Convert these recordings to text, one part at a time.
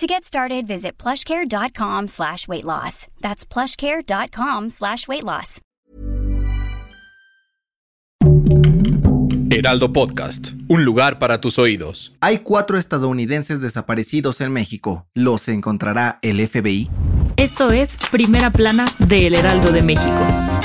To get started, visit plushcare.com slash weight loss. That's plushcare.com slash weight loss. Heraldo Podcast, un lugar para tus oídos. Hay cuatro estadounidenses desaparecidos en México. ¿Los encontrará el FBI? Esto es Primera Plana de El Heraldo de México.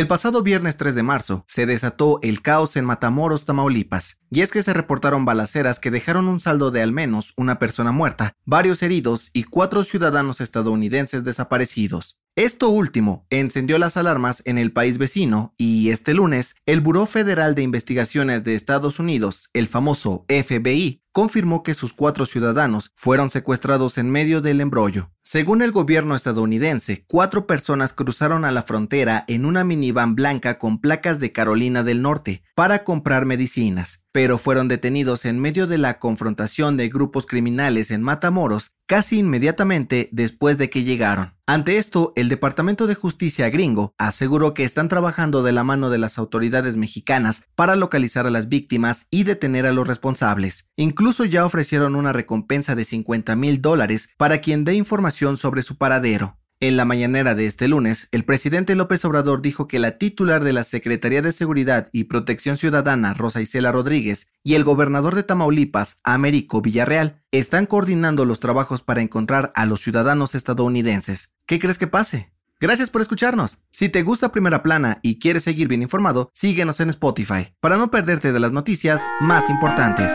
El pasado viernes 3 de marzo se desató el caos en Matamoros, Tamaulipas, y es que se reportaron balaceras que dejaron un saldo de al menos una persona muerta, varios heridos y cuatro ciudadanos estadounidenses desaparecidos. Esto último encendió las alarmas en el país vecino y este lunes el Buró Federal de Investigaciones de Estados Unidos, el famoso FBI, confirmó que sus cuatro ciudadanos fueron secuestrados en medio del embrollo. Según el gobierno estadounidense, cuatro personas cruzaron a la frontera en una minivan blanca con placas de Carolina del Norte para comprar medicinas, pero fueron detenidos en medio de la confrontación de grupos criminales en Matamoros casi inmediatamente después de que llegaron. Ante esto, el Departamento de Justicia gringo aseguró que están trabajando de la mano de las autoridades mexicanas para localizar a las víctimas y detener a los responsables. Incluso ya ofrecieron una recompensa de 50 mil dólares para quien dé información sobre su paradero. En la mañanera de este lunes, el presidente López Obrador dijo que la titular de la Secretaría de Seguridad y Protección Ciudadana, Rosa Isela Rodríguez, y el gobernador de Tamaulipas, Américo Villarreal, están coordinando los trabajos para encontrar a los ciudadanos estadounidenses. ¿Qué crees que pase? Gracias por escucharnos. Si te gusta Primera Plana y quieres seguir bien informado, síguenos en Spotify para no perderte de las noticias más importantes.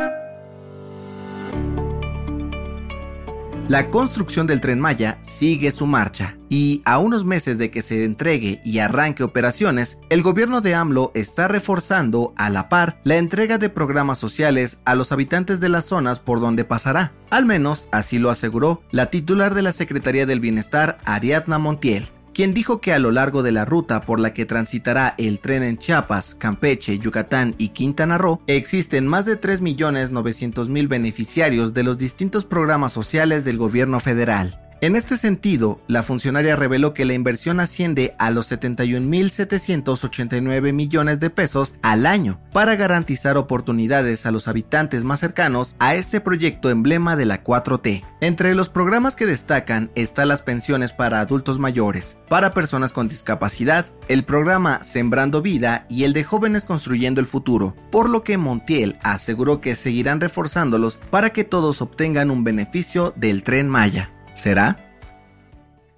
La construcción del tren Maya sigue su marcha y a unos meses de que se entregue y arranque operaciones, el gobierno de AMLO está reforzando a la par la entrega de programas sociales a los habitantes de las zonas por donde pasará. Al menos así lo aseguró la titular de la Secretaría del Bienestar, Ariadna Montiel quien dijo que a lo largo de la ruta por la que transitará el tren en Chiapas, Campeche, Yucatán y Quintana Roo, existen más de 3.900.000 beneficiarios de los distintos programas sociales del gobierno federal. En este sentido, la funcionaria reveló que la inversión asciende a los 71.789 millones de pesos al año para garantizar oportunidades a los habitantes más cercanos a este proyecto emblema de la 4T. Entre los programas que destacan están las pensiones para adultos mayores, para personas con discapacidad, el programa Sembrando Vida y el de Jóvenes Construyendo el Futuro, por lo que Montiel aseguró que seguirán reforzándolos para que todos obtengan un beneficio del tren Maya. ¿Será?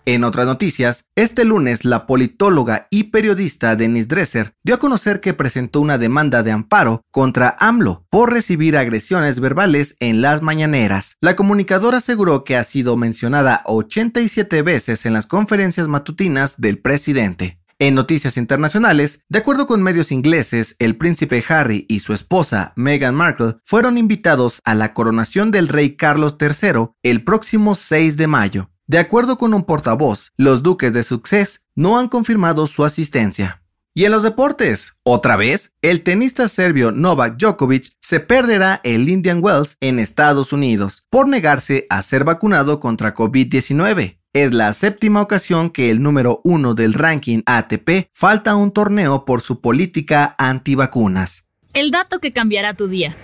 En otras noticias, este lunes la politóloga y periodista Denise Dresser dio a conocer que presentó una demanda de amparo contra AMLO por recibir agresiones verbales en las mañaneras. La comunicadora aseguró que ha sido mencionada 87 veces en las conferencias matutinas del presidente. En noticias internacionales, de acuerdo con medios ingleses, el príncipe Harry y su esposa Meghan Markle fueron invitados a la coronación del rey Carlos III el próximo 6 de mayo. De acuerdo con un portavoz, los duques de Sussex no han confirmado su asistencia. Y en los deportes, otra vez, el tenista serbio Novak Djokovic se perderá el Indian Wells en Estados Unidos por negarse a ser vacunado contra COVID-19. Es la séptima ocasión que el número uno del ranking ATP falta a un torneo por su política antivacunas. El dato que cambiará tu día.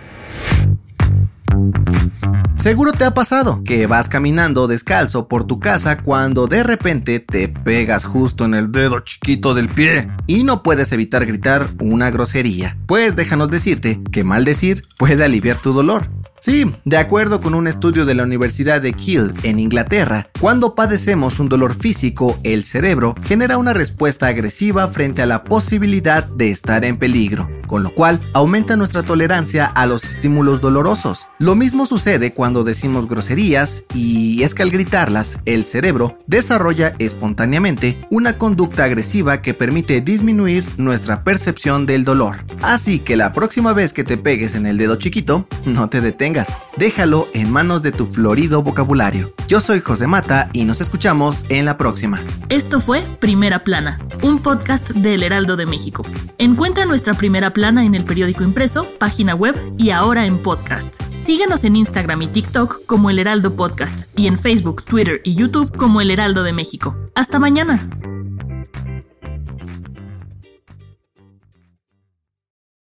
Seguro te ha pasado que vas caminando descalzo por tu casa cuando de repente te pegas justo en el dedo chiquito del pie y no puedes evitar gritar una grosería. Pues déjanos decirte que maldecir puede aliviar tu dolor. Sí, de acuerdo con un estudio de la Universidad de Kiel en Inglaterra, cuando padecemos un dolor físico, el cerebro genera una respuesta agresiva frente a la posibilidad de estar en peligro. Con lo cual aumenta nuestra tolerancia a los estímulos dolorosos. Lo mismo sucede cuando decimos groserías y es que al gritarlas, el cerebro desarrolla espontáneamente una conducta agresiva que permite disminuir nuestra percepción del dolor. Así que la próxima vez que te pegues en el dedo chiquito, no te detengas, déjalo en manos de tu florido vocabulario. Yo soy José Mata y nos escuchamos en la próxima. Esto fue Primera Plana, un podcast del Heraldo de México. Encuentra nuestra Primera Plana en el periódico impreso, página web y ahora en podcast. Síguenos en Instagram y TikTok como El Heraldo Podcast y en Facebook, Twitter y YouTube como El Heraldo de México. Hasta mañana.